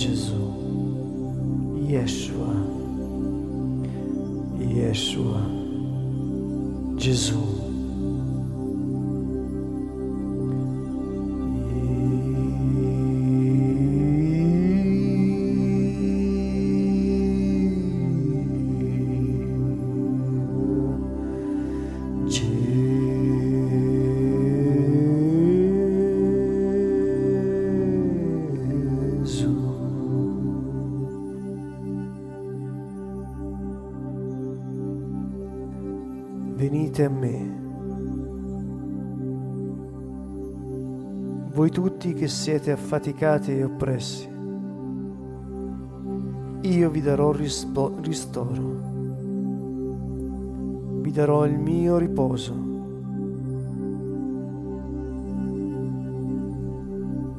Gesù, Yeshua, Yeshua, Gesù. Siete affaticati e oppressi, io vi darò rispo- ristoro, vi darò il mio riposo.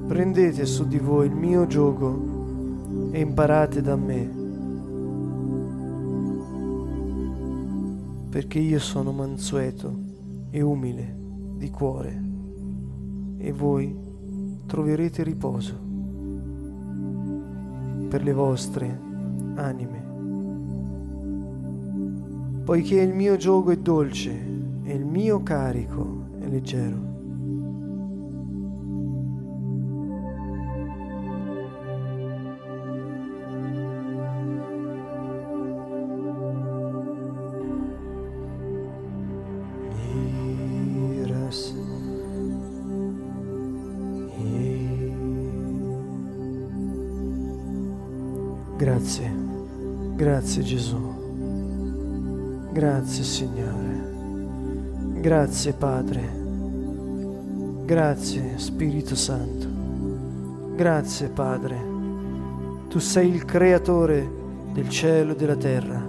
Prendete su di voi il mio gioco e imparate da me, perché io sono mansueto e umile di cuore, e voi troverete riposo per le vostre anime. Poiché il mio gioco è dolce e il mio carico è leggero. Grazie, grazie Gesù. Grazie Signore. Grazie Padre. Grazie Spirito Santo. Grazie Padre. Tu sei il creatore del cielo e della terra.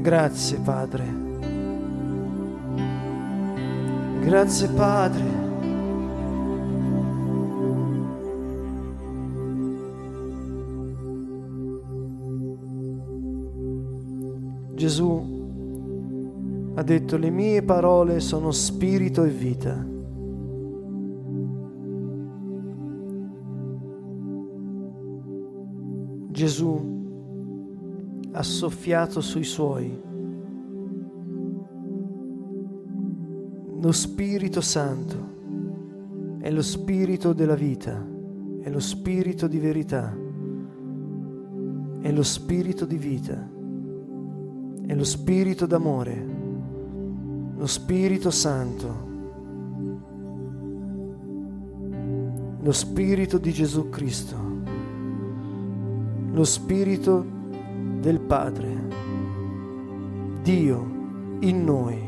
Grazie Padre. Grazie Padre. Gesù ha detto le mie parole sono spirito e vita. Gesù ha soffiato sui suoi. Lo Spirito Santo è lo Spirito della vita, è lo Spirito di verità, è lo Spirito di vita, è lo Spirito d'amore, lo Spirito Santo, lo Spirito di Gesù Cristo, lo Spirito del Padre, Dio in noi.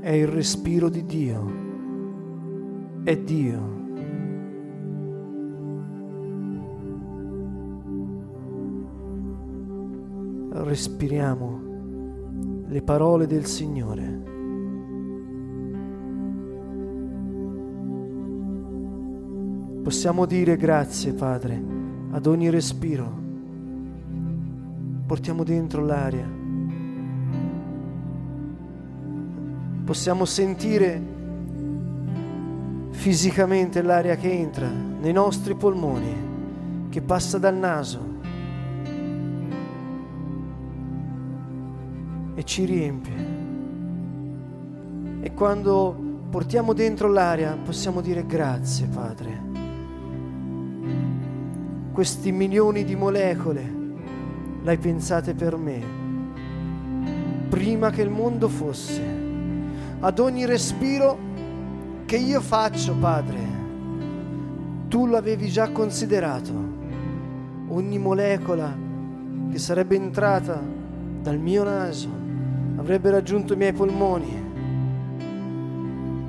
È il respiro di Dio, è Dio. Respiriamo le parole del Signore. Possiamo dire grazie, Padre, ad ogni respiro. Portiamo dentro l'aria. Possiamo sentire fisicamente l'aria che entra nei nostri polmoni, che passa dal naso e ci riempie. E quando portiamo dentro l'aria possiamo dire grazie, Padre questi milioni di molecole l'hai pensate per me, prima che il mondo fosse. Ad ogni respiro che io faccio, Padre, tu l'avevi già considerato. Ogni molecola che sarebbe entrata dal mio naso avrebbe raggiunto i miei polmoni,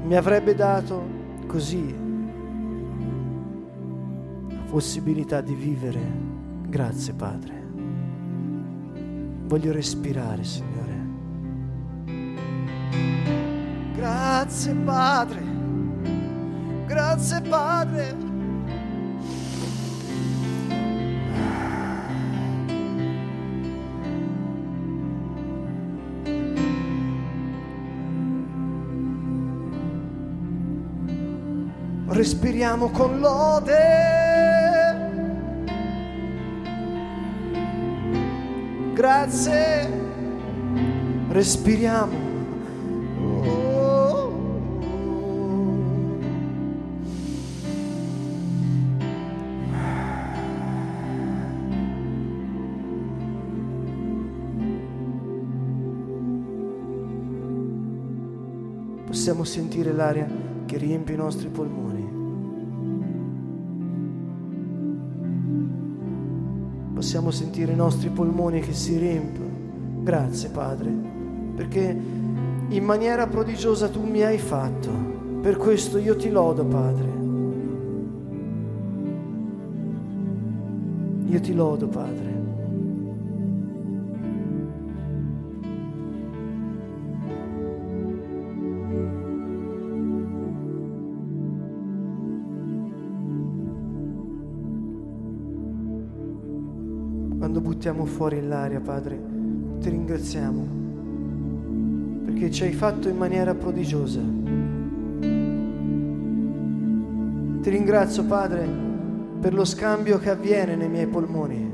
mi avrebbe dato così possibilità di vivere. Grazie Padre. Voglio respirare, Signore. Grazie Padre. Grazie Padre. Respiriamo con lode. Grazie, respiriamo. Oh. Possiamo sentire l'aria che riempie i nostri polmoni. Possiamo sentire i nostri polmoni che si riempiono. Grazie Padre, perché in maniera prodigiosa tu mi hai fatto. Per questo io ti lodo Padre. Io ti lodo Padre. Quando buttiamo fuori l'aria, Padre, ti ringraziamo perché ci hai fatto in maniera prodigiosa. Ti ringrazio, Padre, per lo scambio che avviene nei miei polmoni.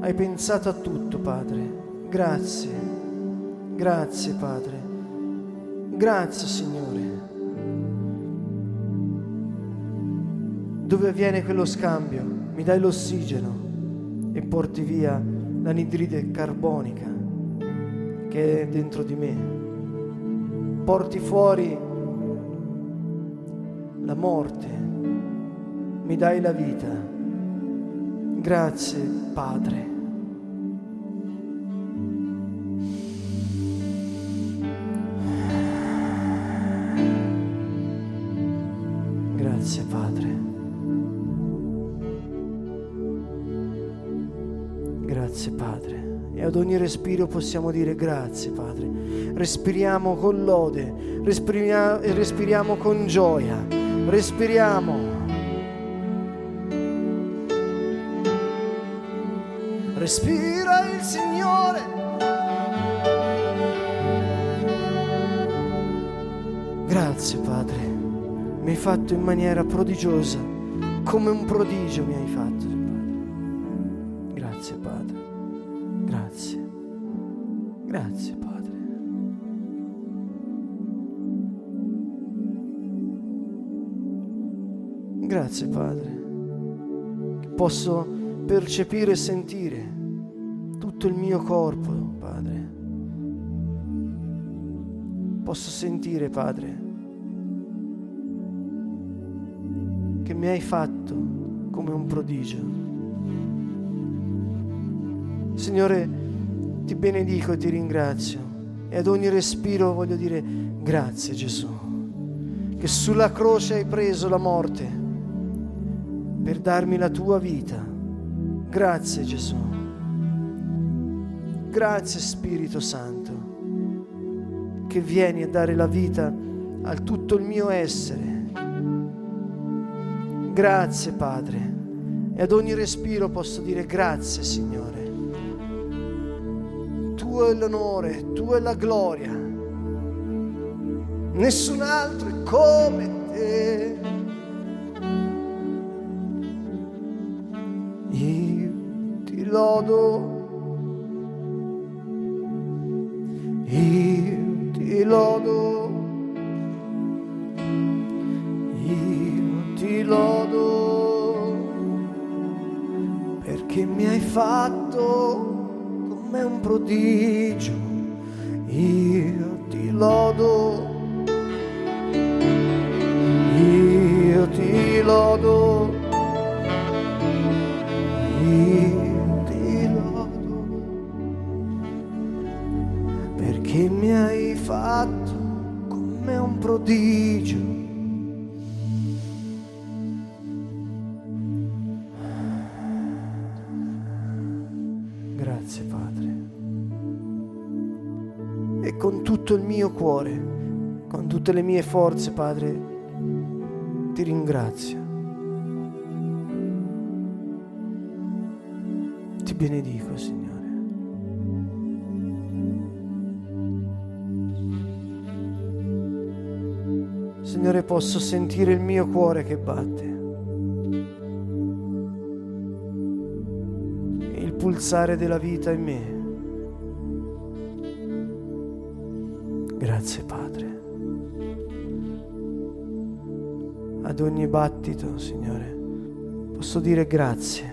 Hai pensato a tutto, Padre. Grazie. Grazie, Padre. Grazie, Signore. Dove avviene quello scambio? Mi dai l'ossigeno e porti via l'anidride carbonica che è dentro di me. Porti fuori la morte, mi dai la vita. Grazie Padre. Grazie Padre. E ad ogni respiro possiamo dire grazie Padre. Respiriamo con lode, respiriamo, respiriamo con gioia, respiriamo. Respira il Signore. Grazie Padre, mi hai fatto in maniera prodigiosa, come un prodigio mi hai fatto. Grazie Padre. Grazie Padre, posso percepire e sentire tutto il mio corpo, Padre. Posso sentire, Padre, che mi hai fatto come un prodigio. Signore, ti benedico e ti ringrazio e ad ogni respiro voglio dire grazie Gesù, che sulla croce hai preso la morte per darmi la tua vita. Grazie Gesù. Grazie Spirito Santo, che vieni a dare la vita a tutto il mio essere. Grazie Padre. E ad ogni respiro posso dire grazie Signore. Tuo è l'onore, tu è la gloria. Nessun altro è come te. Io ti lodo. Io ti lodo. Io ti lodo. Perché mi hai fatto come un prodigio. Io ti lodo. Io ti lodo. Io ti lodo perché mi hai fatto come un prodigio. Cuore, con tutte le mie forze, Padre, ti ringrazio. Ti benedico, Signore. Signore, posso sentire il mio cuore che batte. Il pulsare della vita in me. Grazie Padre. Ad ogni battito, Signore, posso dire grazie.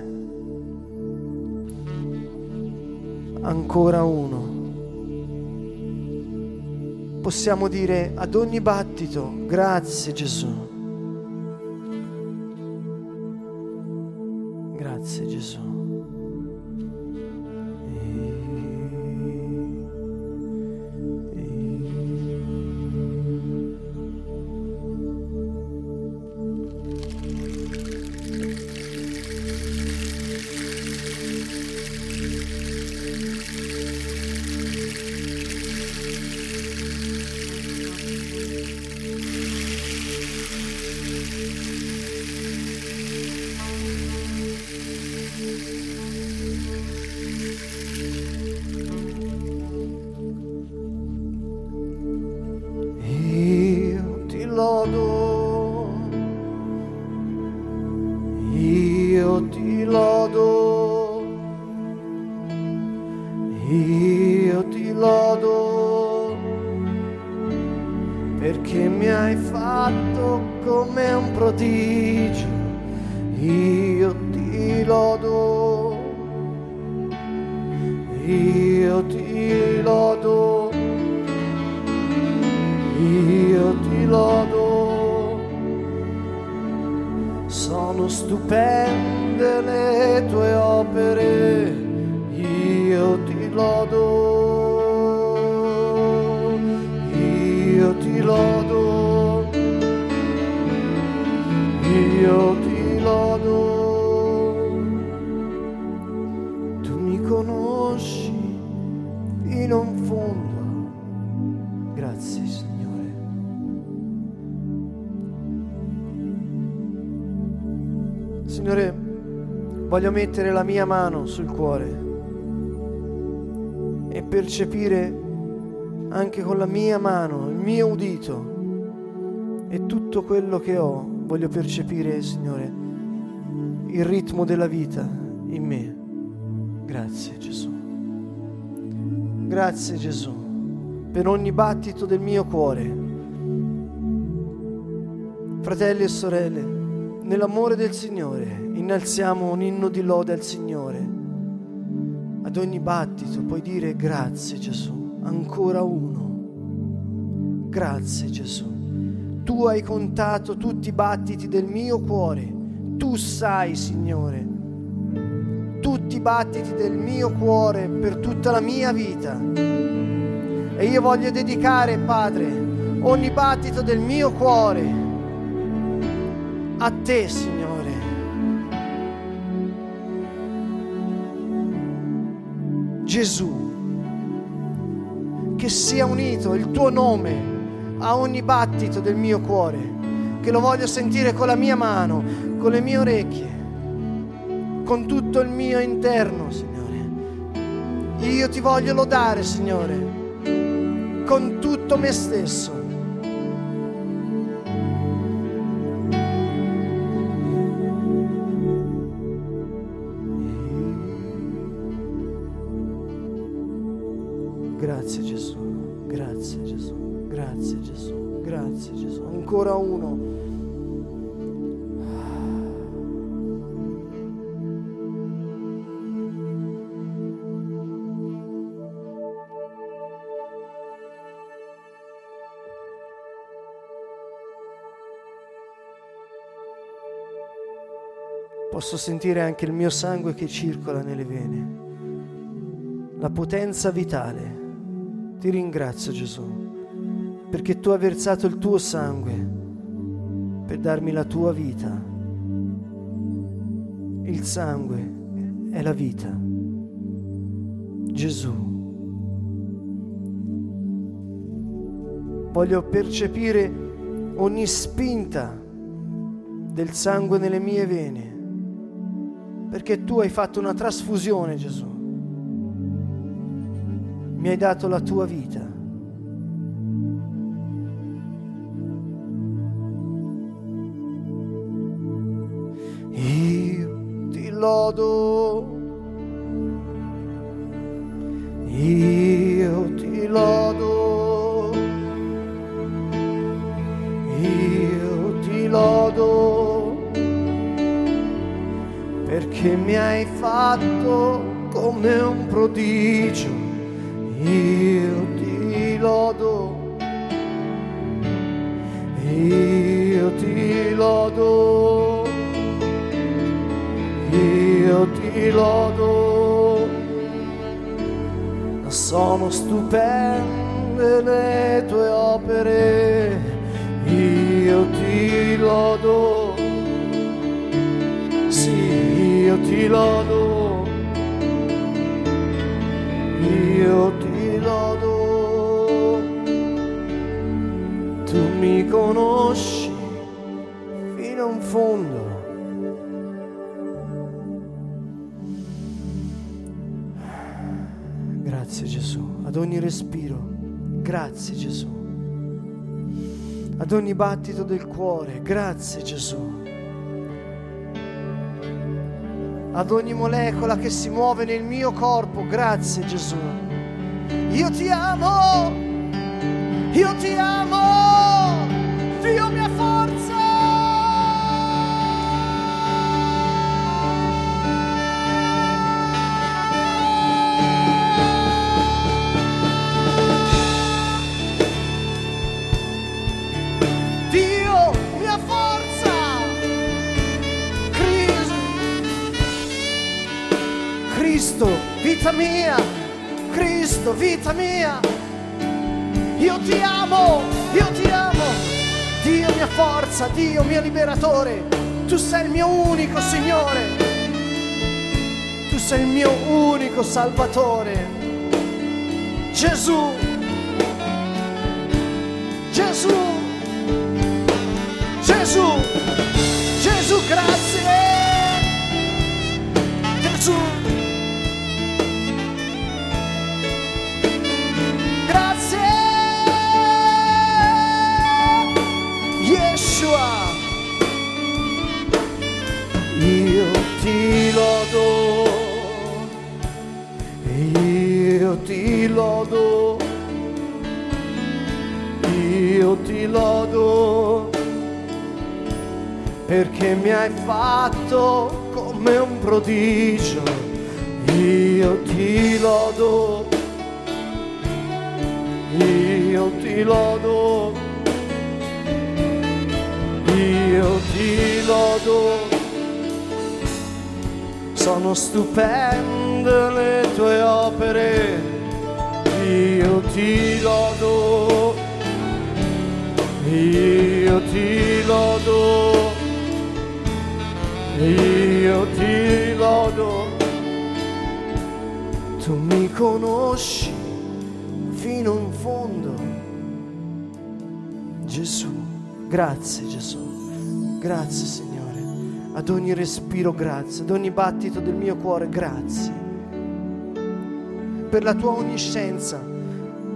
Ancora uno possiamo dire ad ogni battito, grazie Gesù. Voglio mettere la mia mano sul cuore e percepire anche con la mia mano, il mio udito e tutto quello che ho, voglio percepire, Signore, il ritmo della vita in me. Grazie Gesù. Grazie Gesù per ogni battito del mio cuore. Fratelli e sorelle, nell'amore del Signore innalziamo un inno di lode al Signore. Ad ogni battito puoi dire grazie Gesù, ancora uno. Grazie Gesù. Tu hai contato tutti i battiti del mio cuore. Tu sai, Signore, tutti i battiti del mio cuore per tutta la mia vita. E io voglio dedicare, Padre, ogni battito del mio cuore a te, Signore. Gesù, che sia unito il tuo nome a ogni battito del mio cuore, che lo voglio sentire con la mia mano, con le mie orecchie, con tutto il mio interno, Signore. Io ti voglio lodare, Signore, con tutto me stesso. Ancora uno. Posso sentire anche il mio sangue che circola nelle vene, la potenza vitale. Ti ringrazio Gesù perché tu hai versato il tuo sangue per darmi la tua vita. Il sangue è la vita. Gesù. Voglio percepire ogni spinta del sangue nelle mie vene, perché tu hai fatto una trasfusione, Gesù mi hai dato la tua vita. Io ti lodo, io ti lodo, io ti lodo, perché mi hai fatto come un prodigio. Io ti lodo. Io ti lodo, io ti lodo, sono stupende le tue opere, io ti lodo, sì, io ti lodo, io tu mi conosci fino in fondo. Grazie Gesù, ad ogni respiro, grazie Gesù. Ad ogni battito del cuore, grazie Gesù. Ad ogni molecola che si muove nel mio corpo, grazie Gesù. Io ti amo, io ti amo, Dio mia forza. Dio, mia forza, Cristo, Cristo, vita mia, Cristo, vita mia, io ti amo, io ti amo, Dio mia forza, Dio mio liberatore, tu sei il mio unico Signore, tu sei il mio unico Salvatore, Gesù, Gesù. Gesù, ti lodo. Io ti lodo perché mi hai fatto come un prodigio. Io ti lodo, io ti lodo, io ti lodo. Sono stupende le tue opere, io ti lodo, io ti lodo. Io ti lodo, tu mi conosci fino in fondo. Gesù, grazie Gesù, grazie Signore, ad ogni respiro grazie, ad ogni battito del mio cuore grazie, per la tua onniscienza,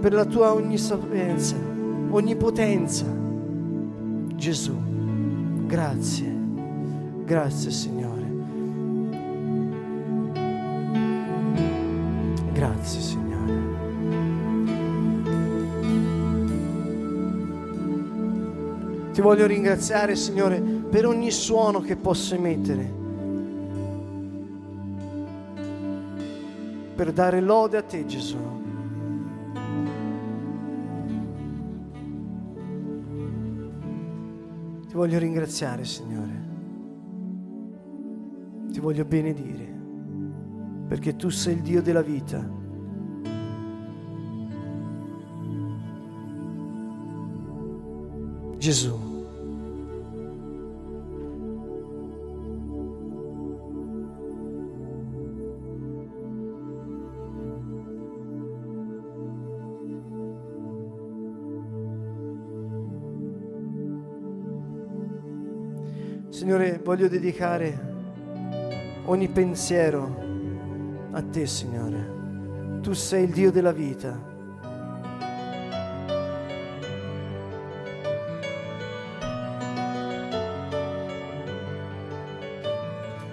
per la tua onnisapienza, onnipotenza. Gesù, grazie. Grazie Signore. Grazie Signore. Ti voglio ringraziare Signore per ogni suono che posso emettere. Per dare lode a te Gesù. Ti voglio ringraziare Signore ti voglio benedire, perché tu sei il Dio della vita. Gesù. Signore, voglio dedicare ogni pensiero a te, Signore. Tu sei il Dio della vita.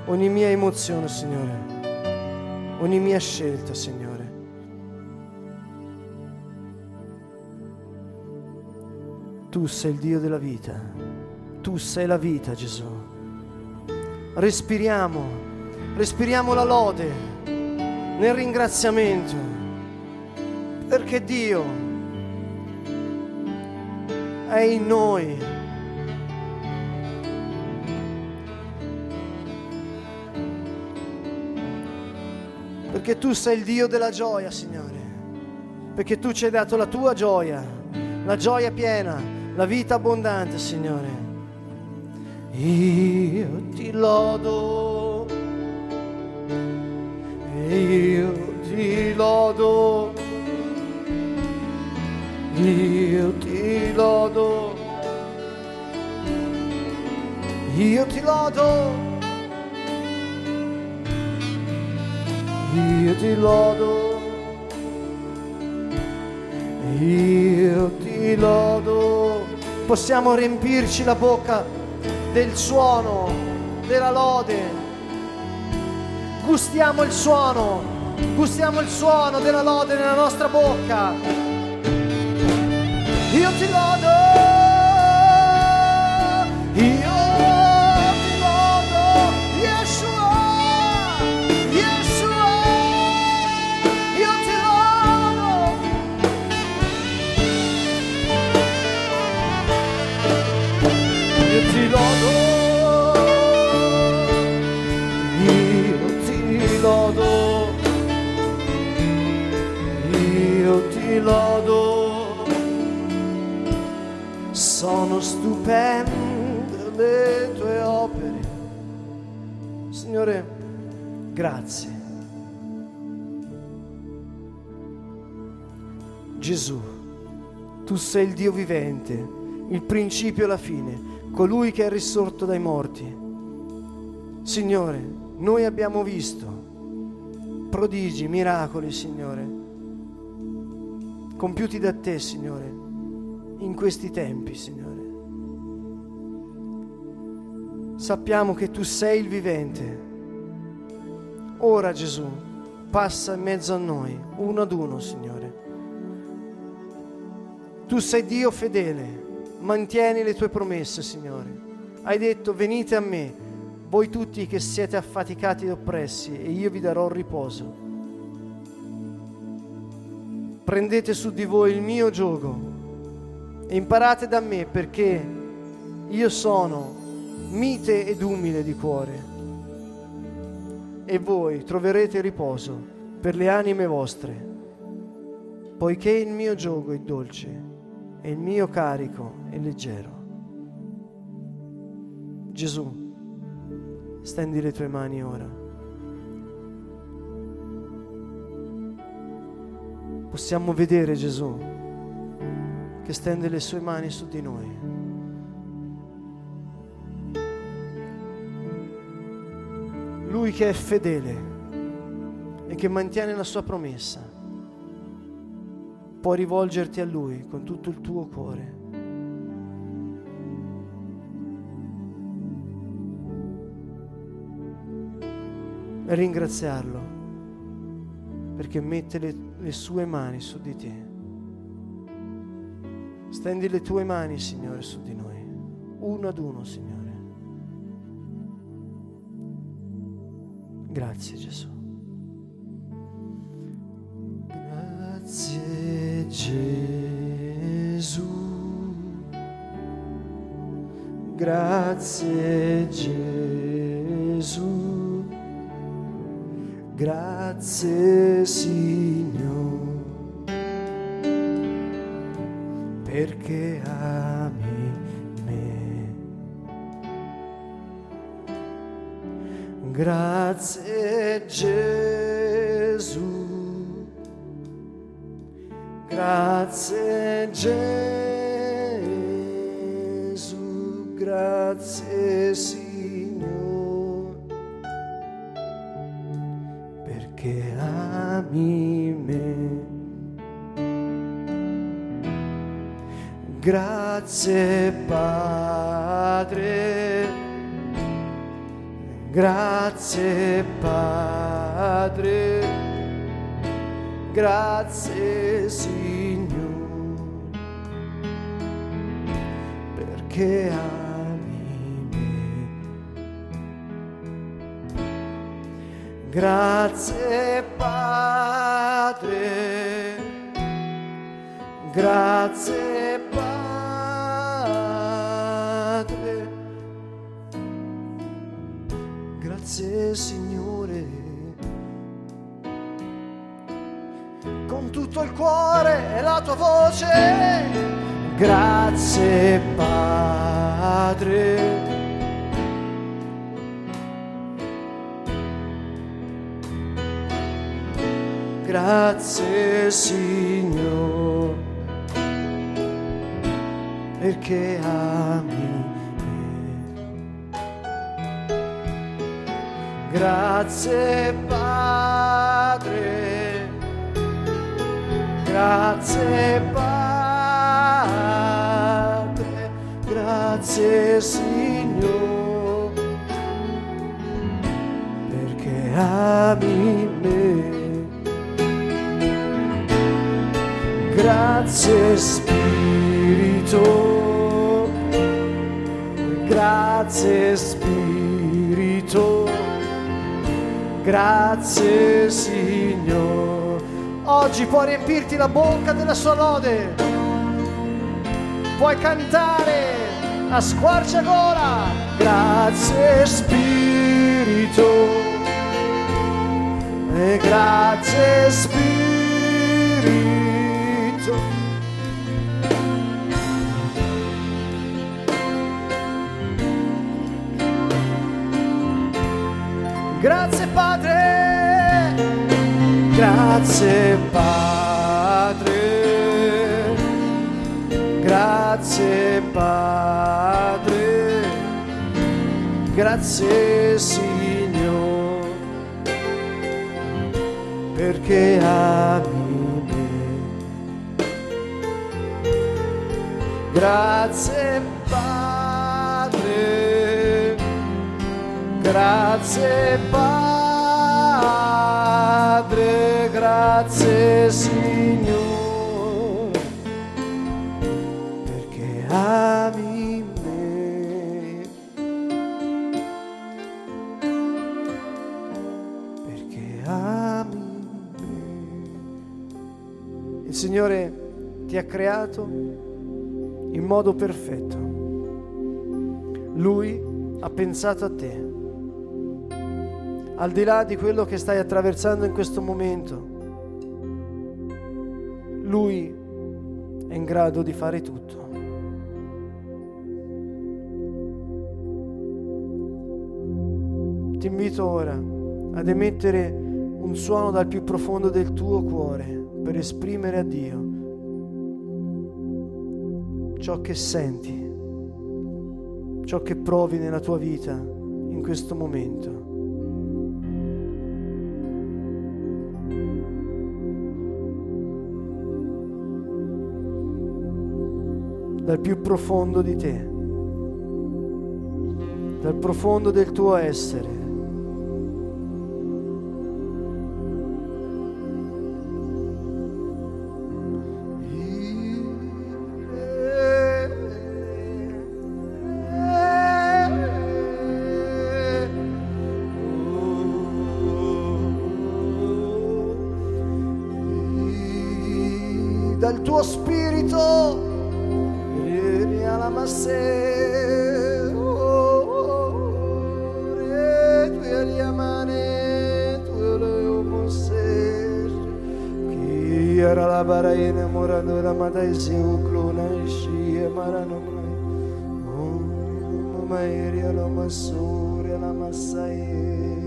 ogni mia emozione, Signore, ogni mia scelta, Signore. Tu sei il Dio della vita, tu sei la vita, Gesù. Respiriamo, respiriamo la lode nel ringraziamento, perché Dio è in noi. perché tu sei il Dio della gioia, Signore, perché tu ci hai dato la tua gioia, la gioia piena, la vita abbondante, Signore. Io ti lodo, io ti lodo, io ti lodo, io ti lodo. io ti lodo, io ti lodo. Possiamo riempirci la bocca del suono, della lode. Gustiamo il suono, gustiamo il suono della lode nella nostra bocca. Io ti lodo. Lodo. Sono stupende le tue opere. Signore, grazie. Gesù, tu sei il Dio vivente, il principio e la fine, colui che è risorto dai morti. Signore, noi abbiamo visto prodigi, miracoli, Signore compiuti da te, Signore, in questi tempi, Signore. Sappiamo che tu sei il vivente. Ora Gesù, passa in mezzo a noi, uno ad uno, Signore. Tu sei Dio fedele, mantieni le tue promesse, Signore. Hai detto, venite a me, voi tutti che siete affaticati e oppressi, e io vi darò riposo prendete su di voi il mio gioco e imparate da me perché io sono mite ed umile di cuore e voi troverete riposo per le anime vostre, poiché il mio gioco è dolce e il mio carico è leggero. Gesù, stendi le tue mani ora. Possiamo vedere Gesù che stende le sue mani su di noi. Lui che è fedele e che mantiene la sua promessa, puoi rivolgerti a Lui con tutto il tuo cuore. E ringraziarlo perché mette le, le sue mani su di te. Stendi le tue mani, Signore, su di noi, uno ad uno, Signore. Grazie Gesù. Grazie Gesù. Grazie Gesù. Grazie Signore, me. Grazie Padre, Grazie Padre, grazie Signore, perché ami Grazie Padre, grazie Padre, grazie Signore. Con tutto il cuore e la tua voce, grazie Padre. Grazie Signore, perché ami me. Grazie Padre, grazie Padre, grazie Signore, perché ami me. Grazie Spirito, grazie Spirito, grazie Signore. Oggi puoi riempirti la bocca della sua lode, puoi cantare a squarciagola. Grazie Spirito, e grazie Spirito. Grazie Padre, grazie Padre, grazie Signore, perché ami me. Grazie Padre. Grazie Padre, grazie Signore, perché ami me. Perché ami me. Il Signore ti ha creato in modo perfetto. Lui ha pensato a te al di là di quello che stai attraversando in questo momento, Lui è in grado di fare tutto. Ti invito ora ad emettere un suono dal più profondo del tuo cuore per esprimere a Dio ciò che senti, ciò che provi nella tua vita in questo momento. Dal più profondo di te, dal profondo del tuo essere. Dal spirito Baraina moradora Madaizeu Clonanchia Maranomai Om Mairi Alamasura Alamasae